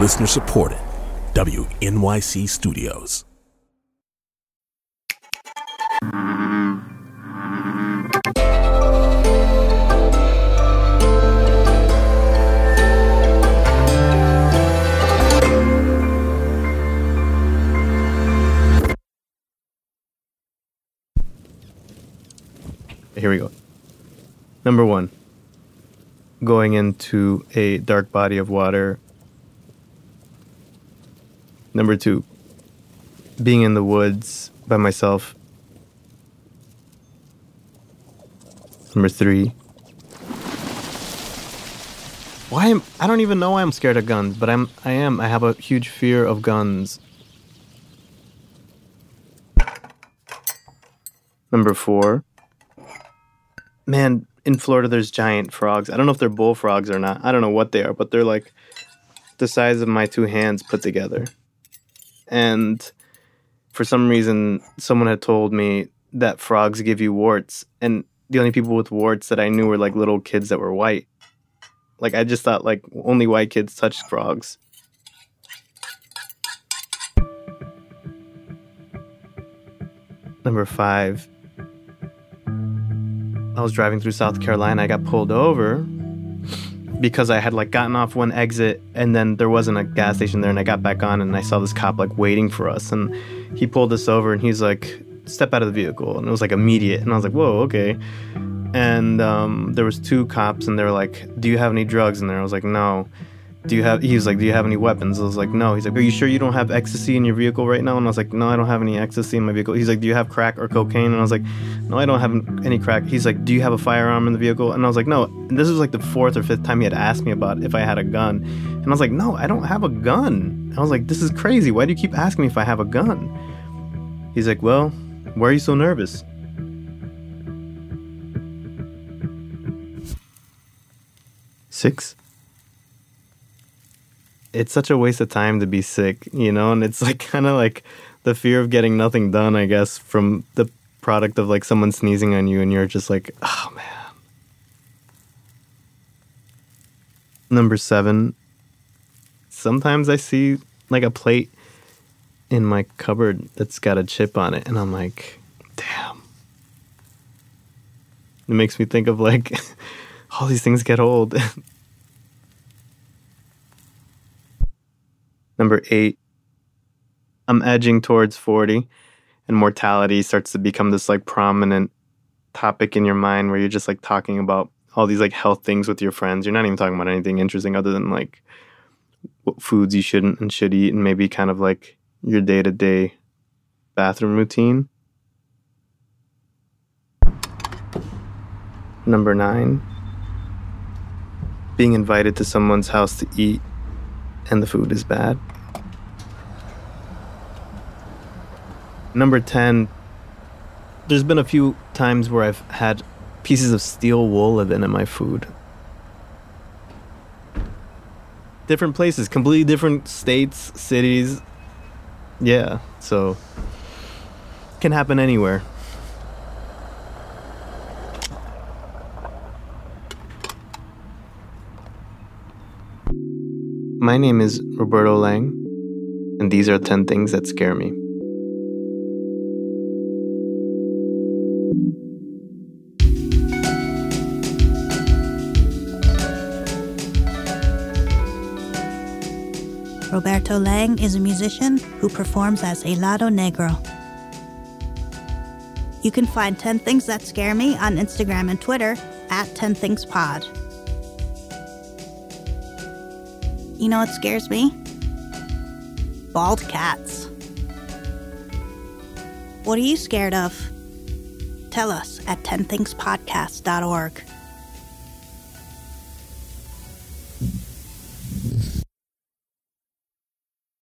Listener supported. WNYC Studios. Here we go. Number one, going into a dark body of water. Number two, being in the woods by myself. Number three, why am I don't even know why I'm scared of guns, but I'm I am. I have a huge fear of guns. Number four, man, in Florida there's giant frogs. I don't know if they're bullfrogs or not. I don't know what they are, but they're like the size of my two hands put together. And for some reason, someone had told me that frogs give you warts, and the only people with warts that I knew were like little kids that were white. Like I just thought like only white kids touched frogs. Number five. I was driving through South Carolina. I got pulled over because I had like gotten off one exit and then there wasn't a gas station there and I got back on and I saw this cop like waiting for us and he pulled us over and he's like step out of the vehicle and it was like immediate and I was like whoa okay. And um, there was two cops and they were like do you have any drugs? In there I was like no do you have he was like do you have any weapons? I was like no. He's like are you sure you don't have ecstasy in your vehicle right now? And i was like no i don't have any ecstasy in my vehicle. He's like do you have crack or cocaine? And i was like no i don't have any crack. He's like do you have a firearm in the vehicle? And i was like no. And this was like the fourth or fifth time he had asked me about if i had a gun. And i was like no i don't have a gun. I was like this is crazy. Why do you keep asking me if i have a gun? He's like well why are you so nervous? Six it's such a waste of time to be sick, you know, and it's like kind of like the fear of getting nothing done, I guess, from the product of like someone sneezing on you and you're just like, oh man. Number seven, sometimes I see like a plate in my cupboard that's got a chip on it, and I'm like, damn. It makes me think of like all these things get old. Number eight, I'm edging towards 40, and mortality starts to become this like prominent topic in your mind where you're just like talking about all these like health things with your friends. You're not even talking about anything interesting other than like what foods you shouldn't and should eat, and maybe kind of like your day to day bathroom routine. Number nine, being invited to someone's house to eat and the food is bad. Number 10, there's been a few times where I've had pieces of steel wool live in my food. Different places, completely different states, cities. Yeah, so can happen anywhere. My name is Roberto Lange, and these are 10 things that scare me. Roberto Lange is a musician who performs as Helado Negro. You can find 10 Things That Scare Me on Instagram and Twitter at 10 Things Pod. You know what scares me? Bald cats. What are you scared of? Tell us at 10thingspodcast.org.